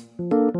คุ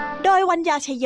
โดยวัญญาชยโย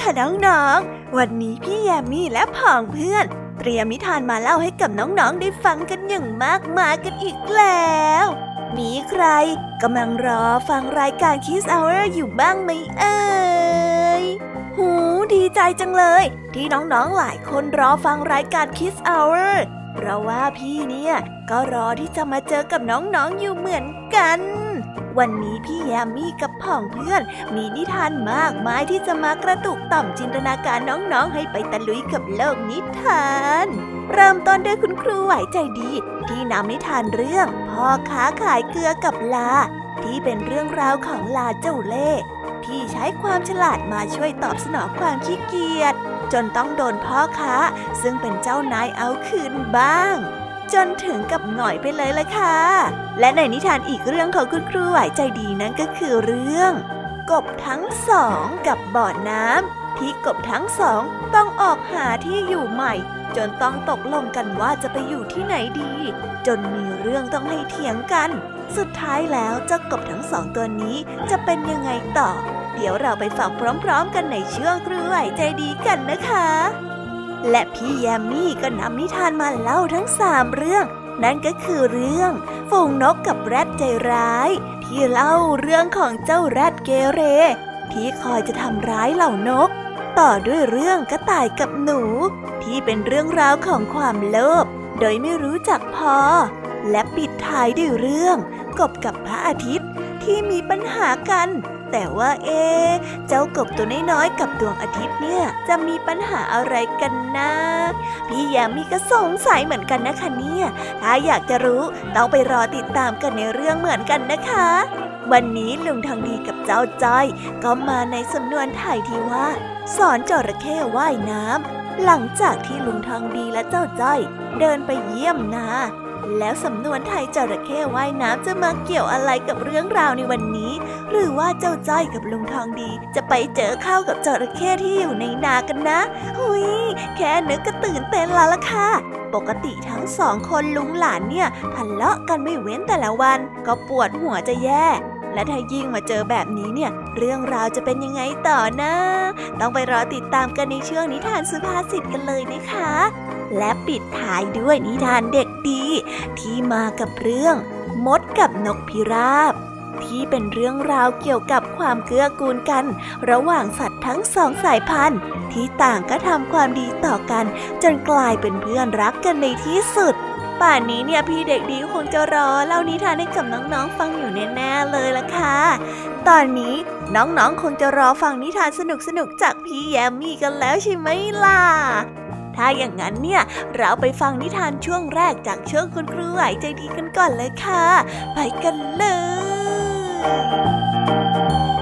ค่ะน้องๆ วันนี้พี่แยมมี่และผองเพื่อน เตรียมนิทานมาเล่าให้กับน้องๆ ได้ฟังกันอย่างมากมายกันอีกแล้ว มีใครกำลังรอฟังรายการ Kids Hour อยู่บ้างไหมเอ่ย หูดีใจจังเลย ที่น้องๆ หลายคนรอฟังรายการ Kids Hour เพราะว่าพี่เนี่ยก็รอที่จะมาเจอกับน้องๆ อยู่เหมือนกัน วันนี้พี่แยมมี่กับพ่องเพื่อน มีนิทานมากมายที่จะมากระตุกต่อมจินตนาการน้องๆ ให้ไปตะลุยกับโลกนิทาน เริ่มต้นด้วยคุณครูไหวใจดี ที่นำนิทานเรื่อง พ่อค้าขายเกลือกับลา ที่เป็นเรื่องราวของลาเจ้าเล่ห์ที่ใช้ความฉลาดมาช่วยตอบสนองความขี้เกียจจนต้องโดนพ่อค้า ซึ่งเป็นเจ้านายเอาคืนบ้าง จนถึงกับหน่อยไปเลยละค่ะ และในนิทานอีกเรื่องของคุณครูไหวใจดีนั้นก็คือเรื่อง กบทั้งสองกับบ่อน้ำที่กบทั้งสองต้องออกหาที่อยู่ใหม่ จนต้องตกลงกันว่าจะไปอยู่ที่ไหนดี จนมีเรื่องต้องให้เถียงกัน สุดท้ายแล้วเจ้ากบทั้งสองตัวนี้จะเป็นยังไงต่อ เดี๋ยวเราไปฟังพร้อม ๆ กันในเช่วงครูไหวใจดีกันนะคะ และพี่แยมมี่ก็นำนิทานมาเล่าทั้งสามเรื่อง นั่นก็คือเรื่องฝูงนกกับแรดใจร้าย ที่เล่าเรื่องของเจ้าแรดเกเร ที่คอยจะทำร้ายเหล่านก ต่อด้วยเรื่องกระต่ายกับหนู ที่เป็นเรื่องราวของความโลภโดยไม่รู้จักพอ และปิดท้ายด้วยเรื่อง กบกับพระอาทิตย์ที่มีปัญหากัน แต่ว่าเอ๊เจ้ากบตัวน้อยๆกับดวงอาทิตย์เนี่ยจะมีปัญหาอะไรกันนะ พี่แยมมีก็สงสัยเหมือนกันนะคะเนี่ย ถ้าอยากจะรู้ต้องไปรอติดตามกันในเรื่องเหมือนกันนะคะ วันนี้ลุงทองดีกับเจ้าจ้อยก็มาในสำนวนไทยที่ว่า สอนจระเข้ว่ายน้ำหลังจากที่ลุงทองดีและเจ้าจ้อย เดินไปเยี่ยมนาแล้วสำนวนไทยจระเข้ว่ายน้ำจะมาเกี่ยวอะไรกับเรื่องราวในวันนี้ หรือว่าเจ้าจ้อยกับลุงทองดี จะไปเจอเข้ากับจระเข้ที่อยู่ในนากันนะ หุยแค่นึกก็ตื่นเต้นแล้วล่ะค่ะ ปกติทั้งสองคนลุงหลานเนี่ยทะเลาะกันไม่เว้นแต่ละวัน ก็ปวดหัวจะแย่และถ้ายิ่งมาเจอแบบนี้เนี่ย เรื่องราวจะเป็นยังไงต่อนะ ต้องไปรอติดตามกันในช่วงนิทานสุภาษิตกันเลยนะคะ และปิดท้ายด้วยนิทานเด็กดี ที่มากับเรื่อง มดกับนกพิราบ ที่เป็นเรื่องราวเกี่ยวกับความเกื้อกูลกัน ระหว่างสัตว์ทั้งสองสายพันธุ์ ที่ต่างก็ทำความดีต่อกัน จนกลายเป็นเพื่อนรักกันในที่สุด ป่านนี้เนี่ยพี่เด็กดีคงจะรอเล่านิทานให้กับน้องๆฟังอยู่แน่ๆเลยละค่ะ ตอนนี้น้องๆคงจะรอฟังนิทานสนุกๆจากพี่แยมมี่กันแล้วใช่ไหมล่ะถ้าอย่างนั้นเนี่ยเราไปฟังนิทานช่วงแรกจากเช่วงคุณครูไหวใจดีกันก่อนเลยค่ะ ไปกันเลย Thank you.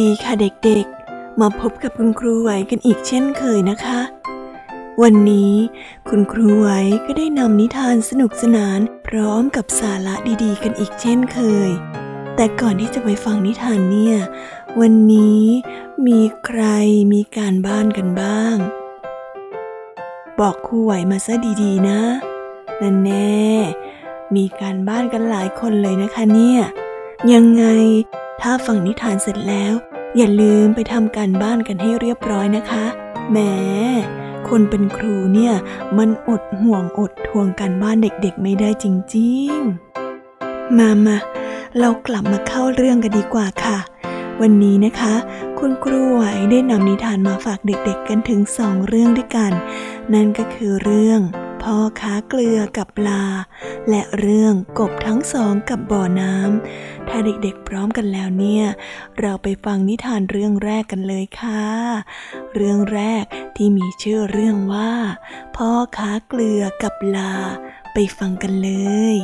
ดีค่ะเด็กๆ มาพบกับคุณครูไหวกันอีกเช่นเคยนะคะ วันนี้คุณครูไหวก็ได้นำนิทานสนุกสนานพร้อมกับสาระดีๆ กันอีกเช่นเคย แต่ก่อนที่จะไปฟังนิทานเนี่ย วันนี้มีใครมีการบ้านกันบ้าง บอกครูไหวมาซะดีๆ นะนั่นแน่ มีการบ้านกันหลายคนเลยนะคะเนี่ย ยังไง ถ้าฟังนิทานเสร็จแล้ว อย่าลืมไปทำการบ้านกันให้เรียบร้อยนะคะแหมคนเป็นครูเนี่ย มันอดห่วงอดทวงกันบ้านเด็กๆ ไม่ได้จริงๆ มามาเรากลับมาเข้าเรื่องกันดีกว่าค่ะ วันนี้นะคะ คุณครูไหวได้นำนิทานมาฝากเด็กๆ กันถึงสองเรื่องด้วยกัน นั่นก็คือเรื่อง พ่อค้าเกลือกับปลา และเรื่องกบทั้งสองกับบ่อน้ำถ้าเด็กๆพร้อมกันแล้วเนี่ย เราไปฟังนิทานเรื่องแรกกันเลยค่ะ เรื่องแรกที่มีชื่อเรื่องว่า พ่อค้าเกลือกับปลา ไปฟังกันเลย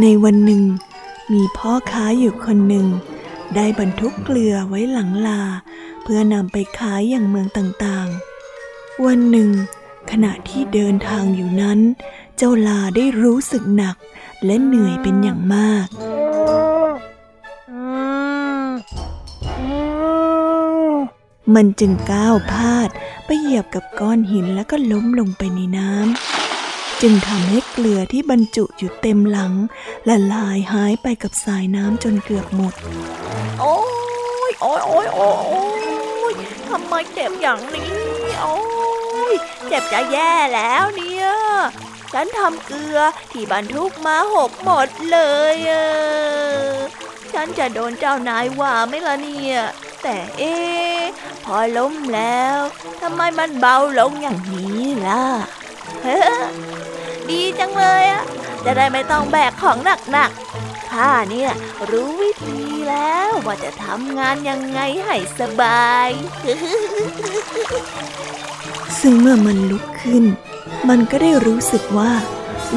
ในวันหนึ่ง มีพ่อค้าอยู่คนหนึ่ง ได้บรรทุกเกลือไว้หลังลา เพื่อนำไปขายอย่างเมืองต่างๆ วันหนึ่ง ขณะที่เดินทางอยู่นั้น เจ้าลาได้รู้สึกหนักและเหนื่อยเป็นอย่างมากมันจึงก้าวพลาดไปเหยียบกับก้อนหินแล้วก็ล้มลงไปในน้ำ จึงทำให้เกลือที่บรรจุอยู่เต็มหลัง ละลายหายไปกับสายน้ำจนเกือบหมด โอ้ยโอ้ยโอ้ยโอ้ยทำไมเจ็บอย่างนี้ โอ้ยเจ็บจะแย่แล้วเนี่ย ฉันทำเกลือที่บรรทุกมาหกหมดเลยอฉันจะโดนเจ้านายว่าไหมล่ะเนี่ย แต่เอ๊พอล้มแล้วทำไมมันเบาลงอย่างนี้ล่ะ ดีจังเลยอะจะได้ไม่ต้องแบกของหนักๆข้าเนี่ยรู้วิธีแล้วว่าจะทำงานยังไงให้สบาย ซึ่งเมื่อมันลุกขึ้น มันก็ได้รู้สึกว่า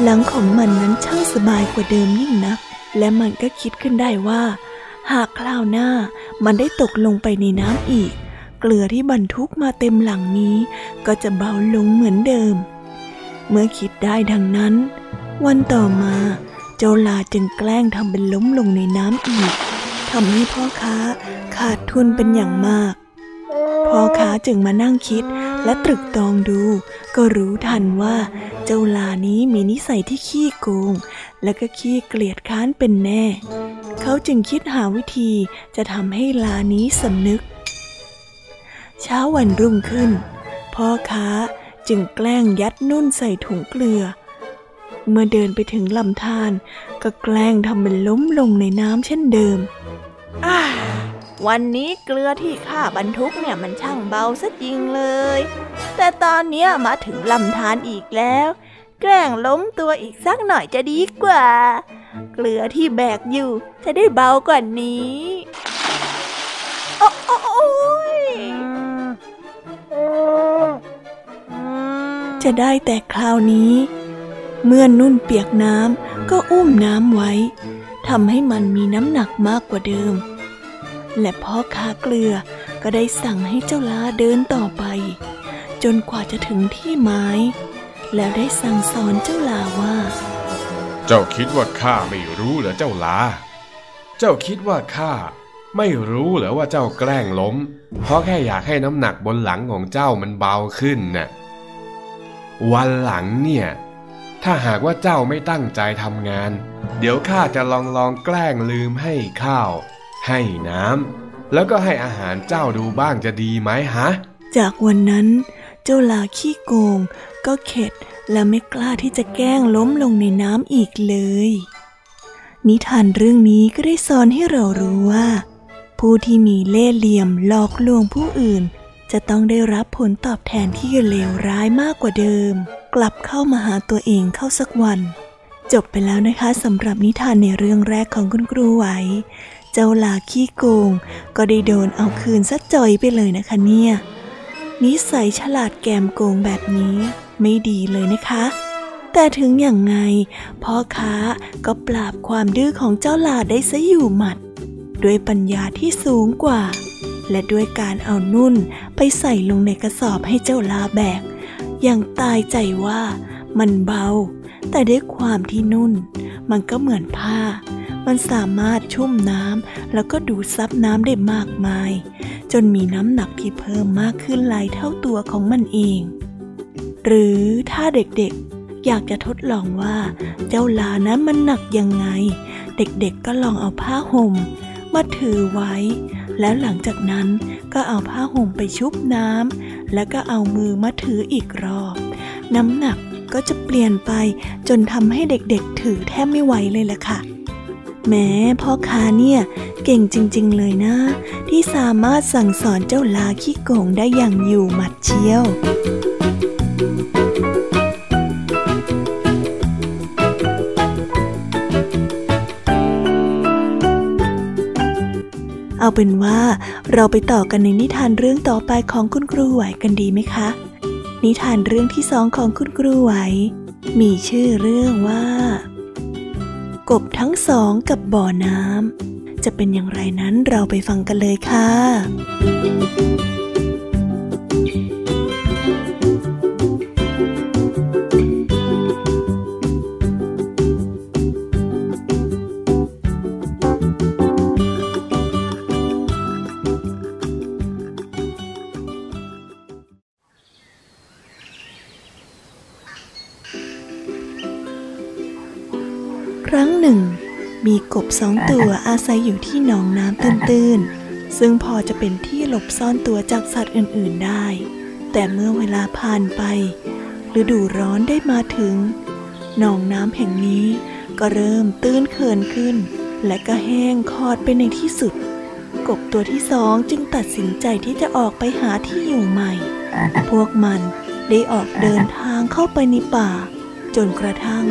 หลังของมันนั้นช่างสบายกว่าเดิมยิ่งนัก และมันก็คิดขึ้นได้ว่า หากคราวหน้ามันได้ตกลงไปในน้ำอีก เกลือที่บรรทุกมาเต็มหลังนี้ ก็จะเบาลงเหมือนเดิม เมื่อคิดได้ดังนั้น วันต่อมาเจ้าลาจึงแกล้งทำเป็นล้มลงในน้ำอีกทำให้พ่อค้าขาดทุนเป็นอย่างมาก พ่อค้าจึงมานั่งคิดและตรึกตองดู ก็รู้ทันว่าเจ้าลานี้มีนิสัยที่ขี้โกง และก็ขี้เกลียดค้านเป็นแน่ เขาจึงคิดหาวิธีจะทำให้ลานี้สำนึก เช้าวันรุ่งขึ้น พ่อค้า จึงแกล้งยัดนุ่นใส่ถุงเกลือ เมื่อเดินไปถึงลำธารก็แกล้งทำเป็นล้มลงในน้ำเช่นเดิมวันนี้เกลือที่ข้าบรรทุกเนี่ยมันช่างเบาซะจริงเลย แต่ตอนนี้มาถึงลำธารอีกแล้ว แกล้งล้มตัวอีกสักหน่อยจะดีกว่า เกลือที่แบกอยู่จะได้เบากว่านี้โอ้ จะได้แต่คราวนี้ เมื่อนุ่นเปียกน้ำก็อุ้มน้ำไว้ทำให้มันมีน้ำหนักมากกว่าเดิม และพ่อค้าเกลือก็ได้สั่งให้เจ้าลาเดินต่อไป จนกว่าจะถึงที่ไม้แล้วได้สั่งสอนเจ้าลาว่า เจ้าคิดว่าข้าไม่รู้เหรอเจ้าลา เจ้าคิดว่าข้าไม่รู้เหรอว่าเจ้าแกล้งล้ม เพราะแค่อยากให้น้ำหนักบนหลังของเจ้ามันเบาขึ้นน่ะ วันหลังเนี่ย ถ้าหากว่าเจ้าไม่ตั้งใจทำงาน เดี๋ยวข้าจะลองลองแกล้งลืมให้ข้าว ให้น้ำแล้วก็ให้อาหารเจ้าดูบ้างจะดีไหมฮะ จากวันนั้น เจ้าลาขี้โกง ก็เข็ดและไม่กล้าที่จะแกล้งล้มลงในน้ำอีกเลย นิทานเรื่องนี้ก็ได้สอนให้เรารู้ว่า ผู้ที่มีเล่ห์เหลี่ยมหลอกลวงผู้อื่น จะต้องได้รับผลตอบแทนที่เลวร้ายมากกว่าเดิม กลับเข้ามาหาตัวเองเข้าสักวัน จบไปแล้วนะคะสำหรับนิทานในเรื่องแรกของคุณครูไหว เจ้าลาขี้โกง ก็ได้โดนเอาคืนซะจ่อยไปเลยนะคะเนี่ย นิสัยฉลาดแกมโกงแบบนี้ไม่ดีเลยนะคะแต่ถึงอย่างไง พ่อค้าก็ปราบความดื้อของเจ้าลาได้ซะอยู่หมัด ด้วยปัญญาที่สูงกว่า และด้วยการเอานุ่นไปใส่ลงในกระสอบให้เจ้าลาแบก อย่างตายใจว่ามันเบา แต่ด้วยความที่นุ่น มันก็เหมือนผ้า มันสามารถชุ่มน้ำแล้วก็ดูดซับน้ำได้มากมาย จนมีน้ำหนักที่เพิ่มมากขึ้นหลายเท่าตัวของมันเอง หรือถ้าเด็กๆ อยากจะทดลองว่าเจ้าลานั้นมันหนักยังไง เด็กๆก็ลองเอาผ้าห่มมาถือไว้ แล้วหลังจากนั้นก็เอาผ้าห่มไปชุบน้ำแล้วก็เอามือมาถืออีกรอบ น้ำหนักก็จะเปลี่ยนไปจนทำให้เด็กๆ ถือแทบไม่ไหวเลยล่ะค่ะ แม้พ่อค้าเนี่ย เก่งจริงๆเลยนะ ที่สามารถสั่งสอนเจ้าลาขี้โกงได้อย่างอยู่หมัดเชียว เอาเป็นว่าเราไปต่อกันในนิทานเรื่องต่อไปของคุณครูไหวกันดีไหมคะ นิทานเรื่องที่สองของคุณครูไหว มีชื่อเรื่องว่า กบทั้งสองกับบ่อน้ำจะเป็นอย่างไรนั้นเราไปฟังกันเลยค่ะ สองตัวอาศัยอยู่ที่หนองน้ำตื้นๆ ซึ่งพอจะเป็นที่หลบซ่อนตัวจากสัตว์อื่นๆได้ แต่เมื่อเวลาผ่านไป ฤดูร้อนได้มาถึง หนองน้ำแห่งนี้ก็เริ่มตื้นเขินขึ้น และก็แห้งคอดไปในที่สุด กบตัวที่สองจึงตัดสินใจที่จะออกไปหาที่อยู่ใหม่ พวกมันได้ออกเดินทางเข้าไปในป่า จนกระทั่ง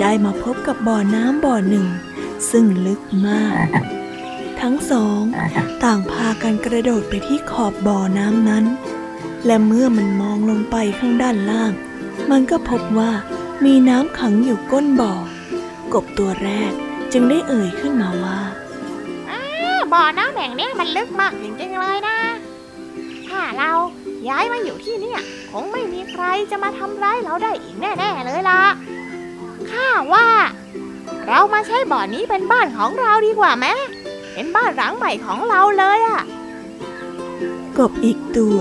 ได้มาพบกับบ่อน้ำบ่อหนึ่ง ซึ่งลึกมาก ทั้งสอง ต่างพากันกระโดดไปที่ขอบบ่อน้ำนั้น และเมื่อมันมองลงไปข้างด้านล่าง มันก็พบว่ามีน้ำขังอยู่ก้นบ่อ กบตัวแรกจึงได้เอ่ยขึ้นมาว่าบ่อน้ำแห่งนี้มันลึกมากจริงๆเลยนะ ถ้าเราย้ายมาอยู่ที่นี่คงไม่มีใครจะมาทำร้ายเราได้อีกแน่ๆเลยล่ะข้าว่า เรามาใช้บ่อนี้เป็นบ้านของเราดีกว่าไหมเป็นบ้านหลังใหม่ของเราเลยอะกบอีกตัว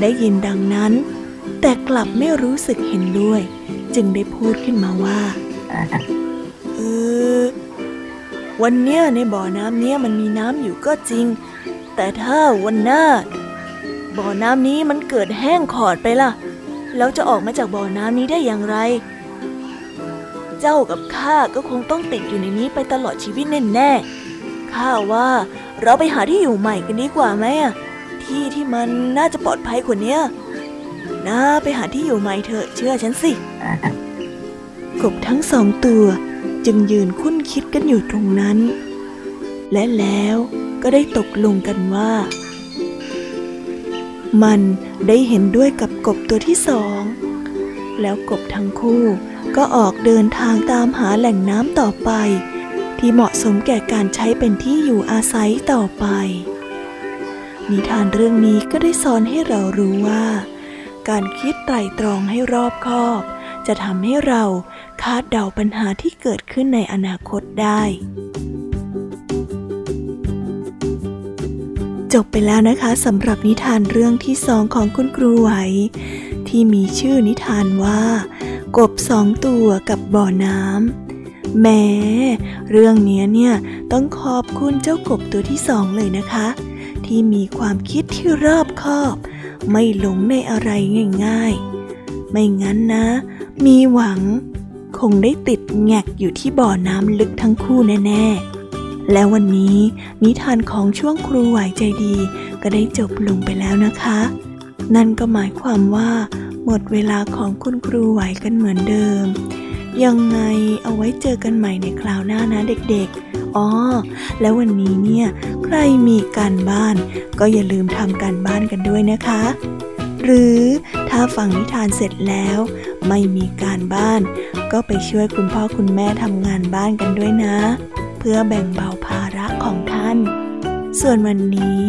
ได้ยินดังนั้น แต่กลับไม่รู้สึกเห็นด้วย จึงได้พูดขึ้นมาว่าเออวันเนี้ยในบ่อน้ำเนี้ยมันมีน้ำอยู่ก็จริง แต่ถ้าวันหน้า บ่อน้ำนี้มันเกิดแห้งขอดไปล่ะ แล้วจะออกมาจากบ่อน้ำนี้ได้อย่างไร เจ้ากับข้าก็คงต้องติดอยู่ในนี้ไปตลอดชีวิตแน่ๆข้าว่าเราไปหาที่อยู่ใหม่กันดีกว่าไหมอะที่ที่มันน่าจะปลอดภัยกว่านี้นะไปหาที่อยู่ใหม่เถอะเชื่อฉันสิ กบทั้งสองตัวจึงยืนคุ้นคิดกันอยู่ตรงนั้น และแล้วก็ได้ตกลงกันว่า มันได้เห็นด้วยกับกบตัวที่สอง แล้วกบทั้งคู่ ก็ออกเดินทางตามหาแหล่งน้ำต่อไป ที่เหมาะสมแก่การใช้เป็นที่อยู่อาศัยต่อไป นิทานเรื่องนี้ก็ได้สอนให้เรารู้ว่า การคิดไตร่ตรองให้รอบคอบ จะทำให้เราคาดเดาปัญหาที่เกิดขึ้นในอนาคตได้จบไปแล้วนะคะสำหรับนิทานเรื่องที่สองของคุณครูไหว ที่มีชื่อนิทานว่า กบสองตัวกับบ่อน้ำแหม้เรื่องนี้เนี่ยต้องขอบคุณเจ้ากบตัวที่สองเลยนะคะ ที่มีความคิดที่รอบคอบ ไม่หลงในอะไรง่ายๆ ไม่งั้นนะ มีหวัง คงได้ติดแงกอยู่ที่บ่อน้ำลึกทั้งคู่แน่ๆ และวันนี้นิทานของช่วงครูไหวใจดี ก็ได้จบลงไปแล้วนะคะ นั่นก็หมายความว่า หมดเวลาของคุณครูไหวกันเหมือนเดิม ยังไงเอาไว้เจอกันใหม่ในคราวหน้านะเด็กๆ อ๋อ แล้ววันนี้เนี่ย ใครมีการบ้าน ก็อย่าลืมทำการบ้านกันด้วยนะคะ หรือถ้าฟังนิทานเสร็จแล้ว ไม่มีการบ้าน ก็ไปช่วยคุณพ่อคุณแม่ทำงานบ้านกันด้วยนะ เพื่อแบ่งเบาภาระของท่าน ส่วนวันนี้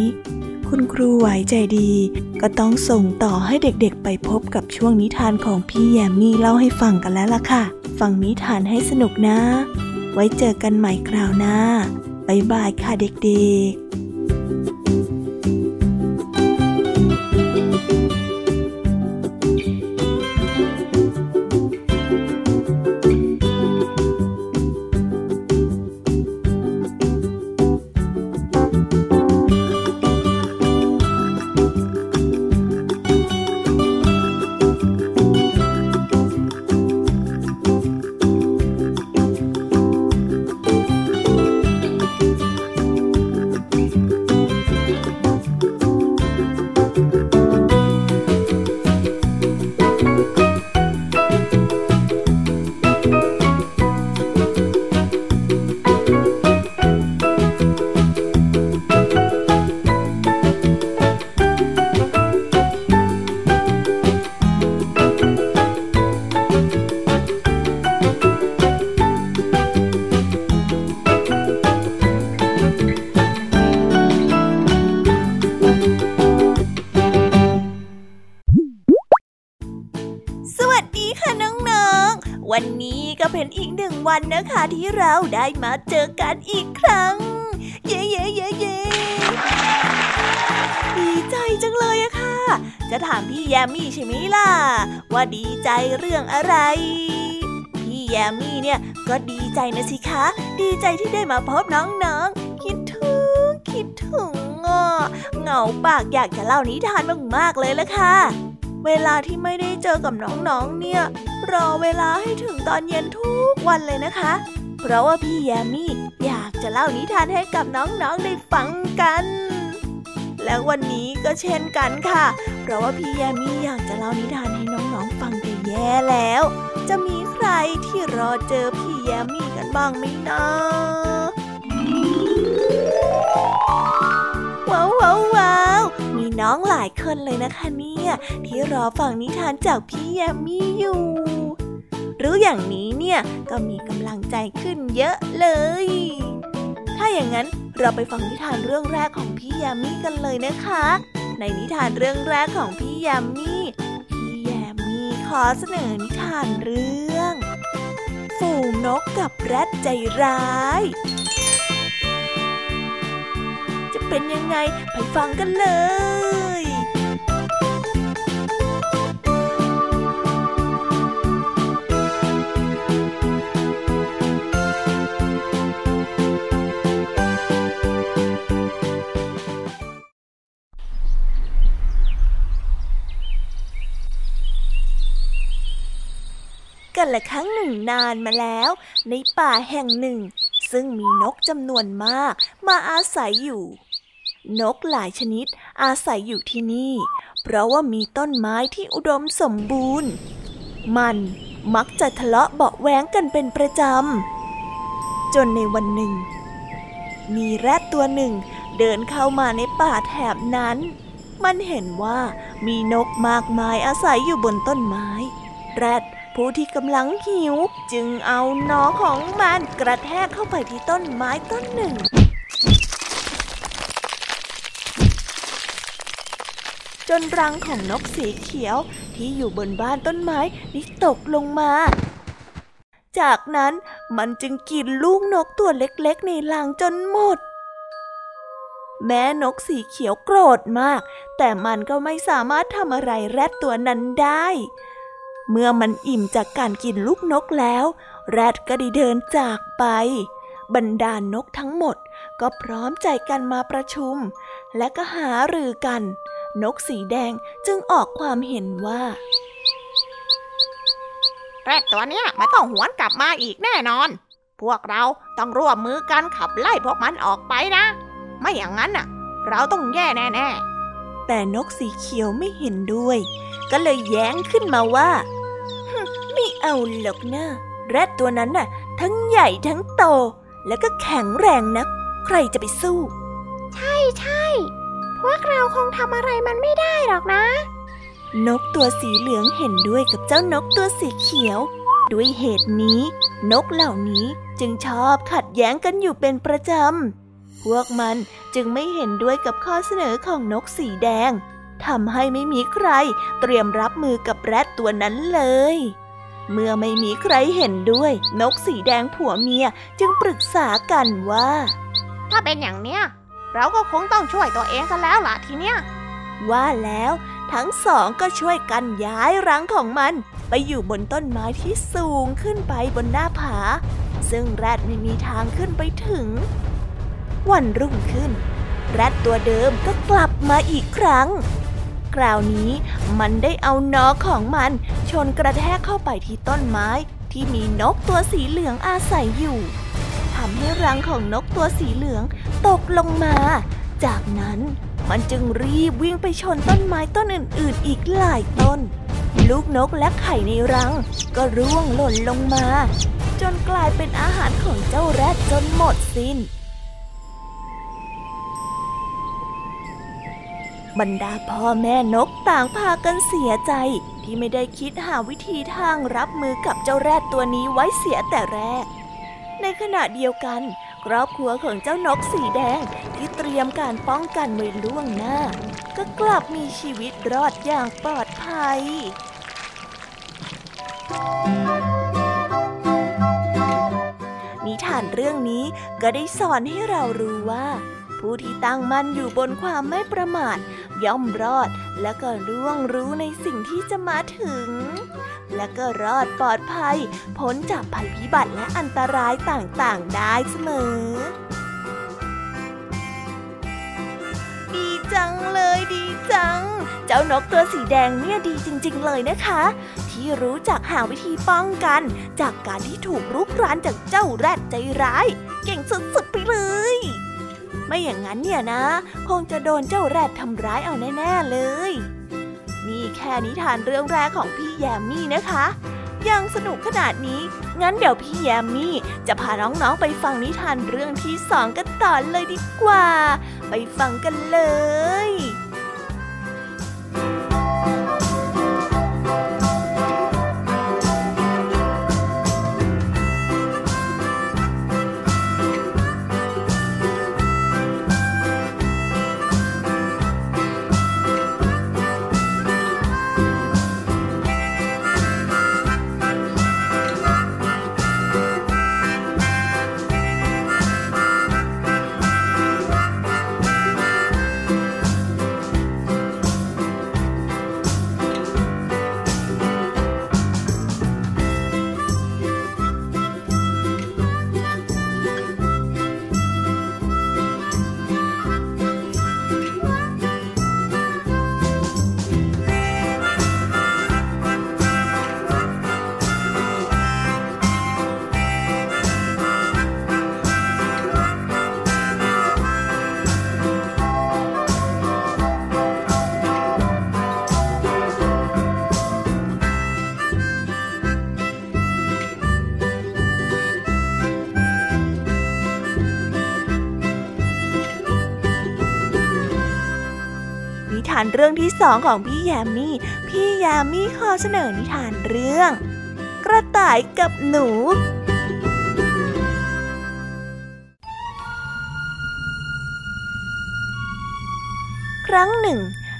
คุณครูไหวใจดี ก็ต้องส่งต่อให้เด็กๆ ไปพบกับช่วงนิทานของพี่แยมมี่เล่าให้ฟังกันแล้วล่ะค่ะ ฟังนิทานให้สนุกนะ ไว้เจอกันใหม่คราวหน้า บ๊ายบายค่ะเด็กๆ นึ่ะคะที่เราได้มาเจอกันอีกครั้ง เย้เย้เย้เย้ดีใจจังเลยอะค่ะ จะถามพี่แยมมี่ใช่ไหมล่ะ ว่าดีใจเรื่องอะไร พี่แยมมี่เนี่ยก็ดีใจนะสิคะ ดีใจที่ได้มาพบน้องๆ คิดถึงคิดถึงอะเหงาปากอยากจะเล่านิทานมากๆเลยละค่ะเวลาที่ไม่ได้เจอกับน้องๆ เนี่ย รอเวลาให้ถึงตอนเย็นทุก กวันเลยนะคะ เพราะว่าพี่แยมมี่อยากจะเล่านิทานให้กับน้องๆได้ฟังกัน แล้ววันนี้ก็เช่นกันค่ะ เพราะว่าพี่แยมมี่อยากจะเล่านิทานให้น้องๆฟังแต่แย่แล้ว จะมีใครที่รอเจอพี่แยมมี่กันบ้างไหมนะว้าวว้าวว้าวมีน้องหลายคนเลยนะคะเนี่ยที่รอฟังนิทานจากพี่แยมมี่อยู่ รู้อย่างนี้เนี่ยก็มีกำลังใจขึ้นเยอะเลย ถ้าอย่างนั้นเราไปฟังนิทานเรื่องแรกของพี่ยามีกันเลยนะคะ ในนิทานเรื่องแรกของพี่ยามีพี่ยามีขอเสนอนิทานเรื่อง ฝูงนกกับแรดใจร้ายจะเป็นยังไง ไปฟังกันเลย กันละครั้งหนึ่งนานมาแล้ว ในป่าแห่งหนึ่ง ซึ่งมีนกจำนวนมากมาอาศัยอยู่ นกหลายชนิดอาศัยอยู่ที่นี่ เพราะว่ามีต้นไม้ที่อุดมสมบูรณ์ มันมักจะทะเลาะเบาะแว้งกันเป็นประจำ จนในวันหนึ่ง มีแรดตัวหนึ่งเดินเข้ามาในป่าแถบนั้น มันเห็นว่ามีนกมากมายอาศัยอยู่บนต้นไม้ แรด ผู้ที่กำลังหิว จึงเอาหนอของมันกระแทกเข้าไปที่ต้นไม้ต้นหนึ่งจนรังของนกสีเขียวที่อยู่บนบ้านต้นไม้ได้ตกลงมา จากนั้นมันจึงกินลูกนกตัวเล็กๆในรังจนหมด แม้นกสีเขียวโกรธมาก แต่มันก็ไม่สามารถทำอะไรแรดตัวนั้นได้ เมื่อมันอิ่มจากการกินลูกนกแล้ว แรดก็ได้เดินจากไป บรรดานนกทั้งหมดก็พร้อมใจกันมาประชุม และก็หารือกัน นกสีแดงจึงออกความเห็นว่า แรดตัวเนี้ยมันต้องหวนกลับมาอีกแน่นอน พวกเราต้องร่วมมือกันขับไล่พวกมันออกไปนะ ไม่อย่างนั้นน่ะ เราต้องแย่แน่แต่นกสีเขียวไม่เห็นด้วย ก็เลยแย้งขึ้นมาว่า ไม่เอาหรอกนะแรดตัวนั้นน่ะ ทั้งใหญ่ทั้งโต แล้วก็แข็งแรงนักใครจะไปสู้ๆใช่ใช่พวกเราคงทำอะไรมันไม่ได้หรอกนะ นกตัวสีเหลืองเห็นด้วยกับเจ้านกตัวสีเขียว ด้วยเหตุนี้ นกเหล่านี้จึงชอบขัดแย้งกันอยู่เป็นประจำ พวกมันจึงไม่เห็นด้วยกับข้อเสนอของนกสีแดงทำให้ไม่มีใครเตรียมรับมือกับแรดตัวนั้นเลย เมื่อไม่มีใครเห็นด้วย นกสีแดงผัวเมียจึงปรึกษากันว่า ถ้าเป็นอย่างเนี้ย เราก็คงต้องช่วยตัวเองกันแล้วล่ะทีเนี้ยว่าแล้วทั้งสองก็ช่วยกันย้ายรังของมัน ไปอยู่บนต้นไม้ที่สูงขึ้นไปบนหน้าผา ซึ่งแรดไม่มีทางขึ้นไปถึง วันรุ่งขึ้น แรดตัวเดิมก็กลับมาอีกครั้งค ราวนี้ มันได้เอานอของมัน ชนกระแทกเข้าไปที่ต้นไม้ ที่มีนกตัวสีเหลืองอาศัยอยู่ทำให้รังของนกตัวสีเหลืองตกลงมา จากนั้นมันจึงรีบวิ่งไปชนต้นไม้ต้นอื่นๆ อีกหลายต้น ลูกนกและไข่ในรัง ก็ร่วงหล่นลงมา จนกลายเป็นอาหารของเจ้าแรดจนหมดสิน้น บรรดาพ่อแม่นกต่างพากันเสียใจ ที่ไม่ได้คิดหาวิธีทางรับมือกับเจ้าแรดตัวนี้ไว้เสียแต่แรก ในขณะเดียวกัน ครอบครัวของเจ้านกสีแดงที่เตรียมการป้องกันไว้ล่วงหน้า ก็กลับมีชีวิตรอดอย่างปลอดภัย นิทานเรื่องนี้ก็ได้สอนให้เรารู้ว่า ผู้ที่ตั้งมั่นอยู่บนความไม่ประมาท ย่อมรอดและก็ร่วงรู้ในสิ่งที่จะมาถึง และก็รอดปลอดภัยพ้นจากภัยพิบัติและอันตรายต่างๆได้เสมอ ดีจังเลยดีจัง เจ้านกตัวสีแดงเนี่ยดีจริง ๆ เลยนะคะ ที่รู้จักหาวิธีป้องกัน จากการที่ถูกรุกรานจากเจ้าแรดใจร้าย เก่งสุดๆไปเลย ไม่อย่างนั้นเนี่ยนะ คงจะโดนเจ้าแรดทำร้ายเอาแน่ๆเลย นี่แค่นิทานเรื่องแรกของพี่แยมมี่นะคะ ยังสนุกขนาดนี้ งั้นเดี๋ยวพี่แยมมี่จะพาน้องๆไปฟังนิทานเรื่องที่สองกันต่อเลยดีกว่า ไปฟังกันเลยานเรื่องที่สองของพี่แยมมี่พี่แยมมี่ขอเสนอนิทานเรื่อง กระต่ายกับหนูครั้งหนึ่ง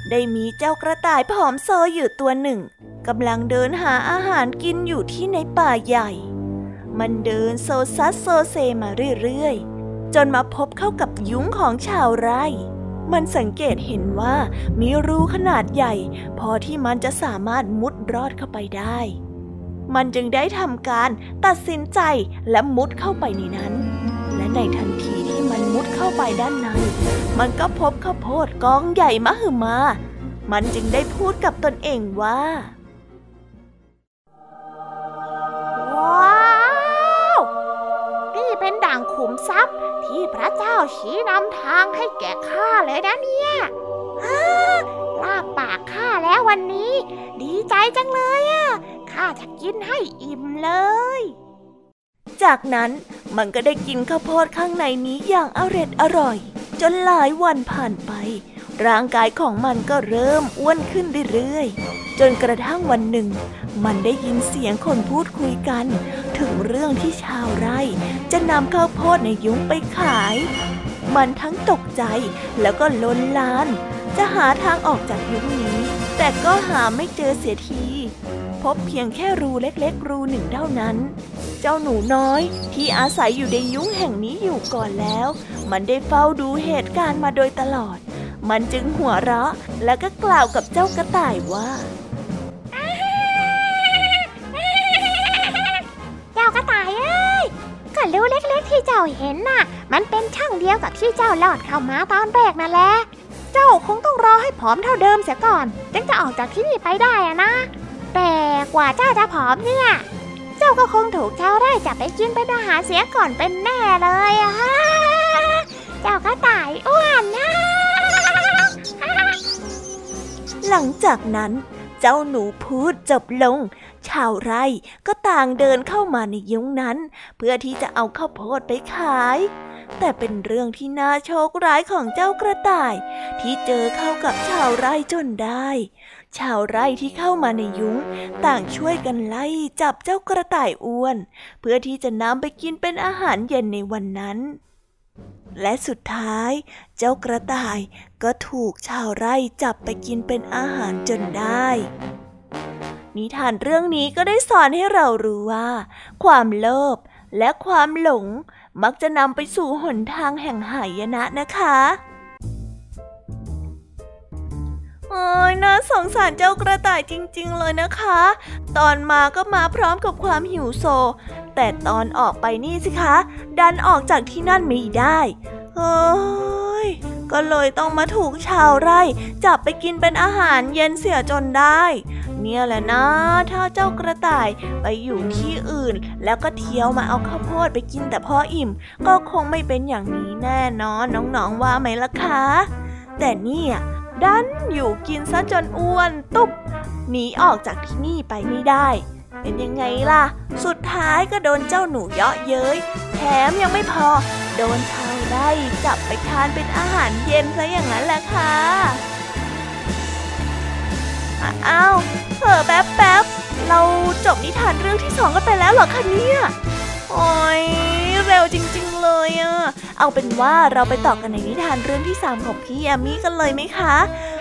ได้มีเจ้ากระต่ายผอมโซอยู่ตัวหนึ่งกำลังเดินหาอาหารกินอยู่ที่ในป่าใหญ่ มันเดินโซซัสโซเซมาเรื่อยๆ จนมาพบเข้ากับยุ้งของชาวไร่ มันสังเกตเห็นว่ามีรูขนาดใหญ่ พอที่มันจะสามารถมุดรอดเข้าไปได้ มันจึงได้ทำการตัดสินใจและมุดเข้าไปในนั้น และในทันทีที่มันมุดเข้าไปด้านใน มันก็พบข้าวโพดกองใหญ่มหึมา มันจึงได้พูดกับตนเองว่า มทรัพย์ ที่พระเจ้าชี้นำทางให้แก่ข้าเลยนะเนี่ยลาบปากข้าแล้ววันนี้ ดีใจจังเลยอะข้าจะกินให้อิ่มเลย จากนั้นมันก็ได้กินข้าวโพดข้างในนี้อย่างอร็ดอร่อย จนหลายวันผ่านไป ร่างกายของมันก็เริ่มอ้วนขึ้นเรื่อยๆ จนกระทั่งวันหนึ่ง มันได้ยินเสียงคนพูดคุยกัน ถึงเรื่องที่ชาวไร่จะนำข้าวโพดในยุ้งไปขาย มันทั้งตกใจแล้วก็ล้นลาน จะหาทางออกจากยุ้งนี้ แต่ก็หาไม่เจอเสียที พบเพียงแค่รูเล็กๆ รูหนึ่งเท่านั้น เจ้าหนูน้อยที่อาศัยอยู่ในยุ้งแห่งนี้อยู่ก่อนแล้ว มันได้เฝ้าดูเหตุการณ์มาโดยตลอด มันจึงหัวเราะแล้วก็กล่าวกับเจ้ากระต่ายว่า ที่เจ้าเห็นน่ะ มันเป็นช่องเดียวกับที่เจ้าลอดเข้ามาตอนแรกนั่นแหละ เจ้าคงต้องรอให้ผอมเท่าเดิมเสียก่อน จึงจะออกจากที่นี่ไปได้อะนะ แต่กว่าเจ้าจะผอมเนี่ย เจ้าก็คงถูกชาวไร่จับไปกินเป็นอาหารเสียก่อนเป็นแน่เลยอะฮะเจ้ากระต่ายอ้วนนะหลังจากนั้นเจ้าหนูพูดจบลง ชาวไร่ก็ต่างเดินเข้ามาในยุ้งนั้น เพื่อที่จะเอาข้าวโพดไปขาย แต่เป็นเรื่องที่น่าโชคร้ายของเจ้ากระต่าย ที่เจอเข้ากับชาวไร่จนได้ ชาวไร่ที่เข้ามาในยุ้ง ต่างช่วยกันไล่จับเจ้ากระต่ายอ้วน เพื่อที่จะนำไปกินเป็นอาหารเย็นในวันนั้นและสุดท้าย เจ้ากระต่ายก็ถูกชาวไร่จับไปกินเป็นอาหารจนได้ นิทานเรื่องนี้ก็ได้สอนให้เรารู้ว่า ความโลภและความหลงมักจะนำไปสู่หนทางแห่งหายนะนะคะโอ้ยน่าสงสารเจ้ากระต่ายจริง ๆ เลยนะคะ ตอนมาก็มาพร้อมกับความหิวโซ แต่ตอนออกไปนี่สิคะ ดันออกจากที่นั่นไม่ได้ เฮ้ย ก็เลยต้องมาถูกชาวไร่ จับไปกินเป็นอาหารเย็นเสียจนได้ เนี่ยแหละนะ ถ้าเจ้ากระต่ายไปอยู่ที่อื่น แล้วก็เที่ยวมาเอาข้าวโพดไปกินแต่พออิ่ม ก็คงไม่เป็นอย่างนี้แน่นอนน้องๆว่าไหมล่ะคะ แต่เนี่ยดันอยู่กินซะจนอ้วนตุ๊บหนีออกจากที่นี่ไปไม่ได้ เป็นยังไงล่ะ สุดท้ายก็โดนเจ้าหนูเยาะเย้ยแถมยังไม่พอ โดนชา ไร่จับไปทานเป็นอาหารเย็นซะอย่างนั้นแหละค่ะอ้าวเผอแป๊บแป๊บเราจบนิทานเรื่องที่สองกันไปแล้วเหรอคะเนี่ยโอ้ยเร็วจริง ๆ เลยอะเอาเป็นว่าเราไปต่อกันในนิทานเรื่องที่สามของพี่แอมมี่กันเลยไหมคะ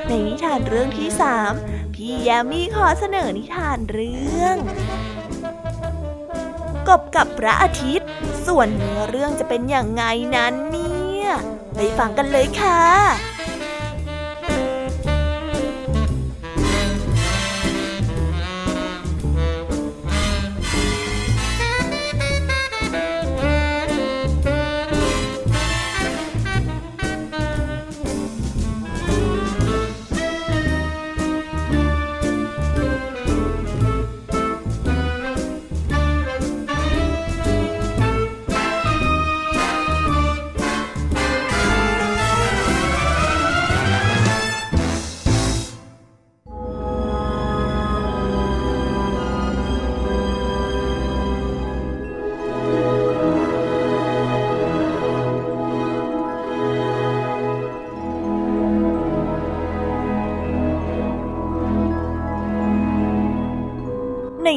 ในนิทานเรื่องที่สามพี่แยมมี่ขอเสนอนิทานเรื่อง กบกับพระอาทิตย์ ส่วนเนื้อเรื่องจะเป็นอย่างไงนั้นเนี่ย ไปฟังกันเลยค่ะ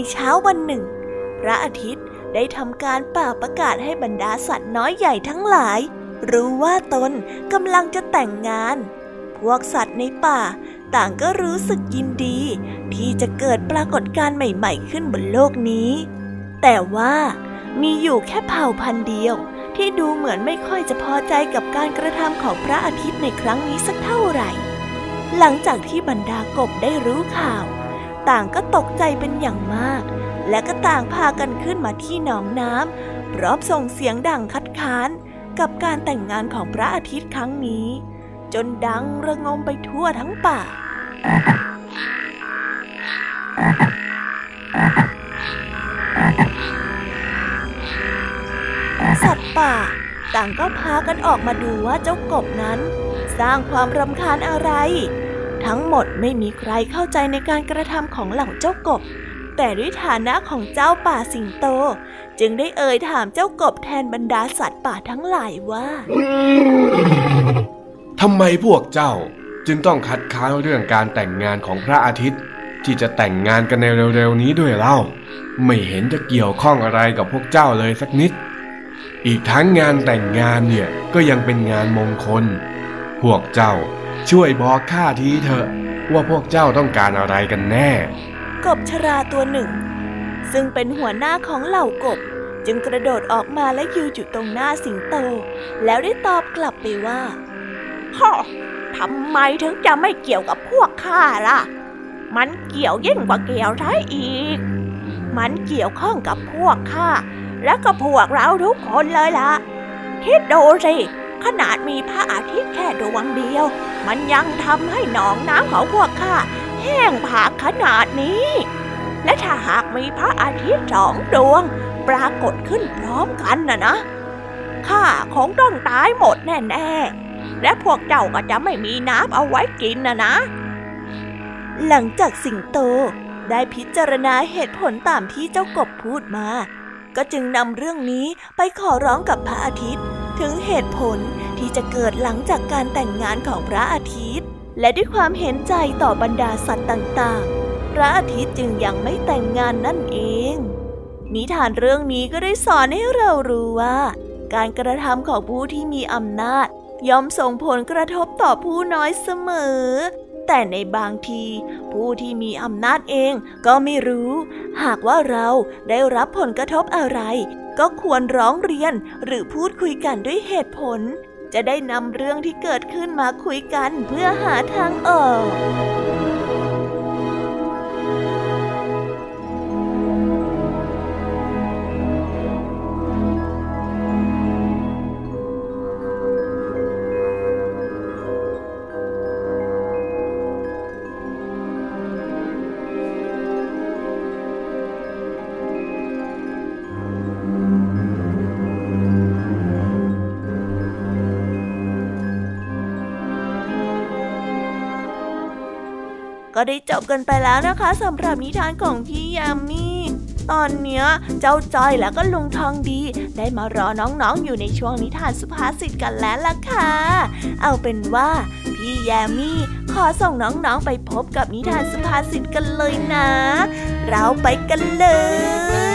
เช้าวันหนึ่ง พระอาทิตย์ได้ทำการเป่าประกาศให้บรรดาสัตว์น้อยใหญ่ทั้งหลาย รู้ว่าตนกำลังจะแต่งงาน พวกสัตว์ในป่า ต่างก็รู้สึกยินดี ที่จะเกิดปรากฏการณ์ใหม่ ๆ ขึ้นบนโลกนี้ แต่ว่ามีอยู่แค่เผ่าพันธุ์เดียว ที่ดูเหมือนไม่ค่อยจะพอใจกับการกระทำของพระอาทิตย์ในครั้งนี้สักเท่าไหร่ หลังจากที่บรรดากบได้รู้ข่าว ต่างก็ตกใจเป็นอย่างมาก และก็ต่างพากันขึ้นมาที่หนองน้ำพร้อมส่งเสียงดังคัดค้าน กับการแต่งงานของพระอาทิตย์ครั้งนี้ จนดังระงมไปทั่วทั้งป่า สัตว์ป่า ต่างก็พากันออกมาดูว่าเจ้ากบนั้น สร้างความรำคาญอะไร ทั้งหมดไม่มีใครเข้าใจในการกระทำของเหล่าเจ้ากบ แต่ด้วยฐานะของเจ้าป่าสิงโต จึงได้เอ่ยถามเจ้ากบแทนบรรดาสัตว์ป่าทั้งหลายว่าทำไมพวกเจ้าจึงต้องคัดค้านเรื่องการแต่งงานของพระอาทิตย์ ที่จะแต่งงานกันในเร็วๆนี้ด้วยเล่า ไม่เห็นจะเกี่ยวข้องอะไรกับพวกเจ้าเลยสักนิด อีกทั้งงานแต่งงานเนี่ยก็ยังเป็นงานมงคล พวกเจ้า ช่วยบอกข้าทีเถอะ ว่าพวกเจ้าต้องการอะไรกันแน่ กบชราตัวหนึ่ง ซึ่งเป็นหัวหน้าของเหล่ากบ จึงกระโดดออกมาและยืนอยู่ตรงหน้าสิงโต แล้วได้ตอบกลับไปว่าฮ่อทำไมถึงจะไม่เกี่ยวกับพวกข้าล่ะ มันเกี่ยวยิ่งกว่าเกี่ยวใช่อีก มันเกี่ยวข้องกับพวกข้าและก็พวกเราทุกคนเลยล่ะ คิดดูสิ ขนาดมีพระอาทิตย์แค่ดวงเดียว มันยังทำให้หนองน้ำของพวกข้าแห้งผากขนาดนี้ และถ้าหากมีพระอาทิตย์สองดวง ปรากฏขึ้นพร้อมกันนะนะข้าคงต้องตายหมดแน่ๆ และพวกเจ้าก็จะไม่มีน้ำเอาไว้กินนะนะ หลังจากสิงโตได้พิจารณาเหตุผลตามที่เจ้ากบพูดมา ก็จึงนำเรื่องนี้ไปขอร้องกับพระอาทิตย์ ถึงเหตุผลที่จะเกิดหลังจากการแต่งงานของพระอาทิตย์ และด้วยความเห็นใจต่อบรรดาสัตว์ต่างๆ พระอาทิตย์จึงยังไม่แต่งงานนั่นเอง นิทานเรื่องนี้ก็ได้สอนให้เรารู้ว่า การกระทำของผู้ที่มีอำนาจ ย่อมส่งผลกระทบต่อผู้น้อยเสมอ แต่ในบางที ผู้ที่มีอำนาจเองก็ไม่รู้ หากว่าเราได้รับผลกระทบอะไร ก็ควรร้องเรียนหรือพูดคุยกันด้วยเหตุผล จะได้นำเรื่องที่เกิดขึ้นมาคุยกันเพื่อหาทางออก ก็ได้จบกันไปแล้วนะคะสำหรับนิทานของพี่ยามีตอนเนี้ยเจ้าจอยแล้วก็ลุงทองดี ได้มารอน้องๆอยู่ในช่วงนิทานสุภาษิตกันแล้วล่ะค่ะ เอาเป็นว่าพี่แยมมี่ขอส่งน้องๆไปพบกับนิทานสุภาษิตกันเลยนะ เราไปกันเลย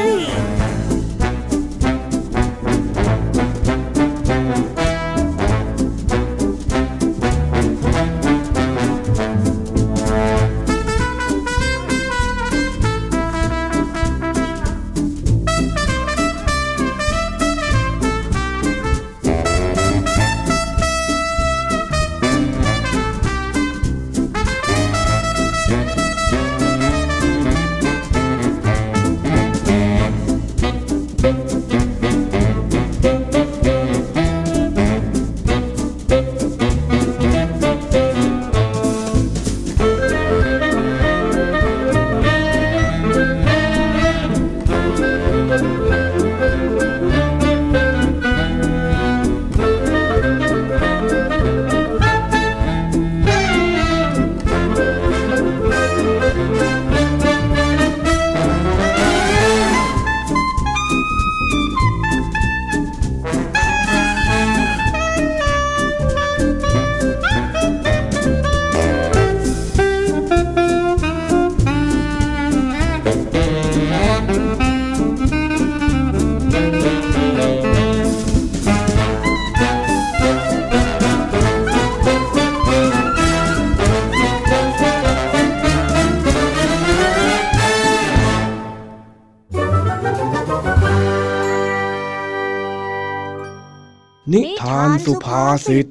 สุภ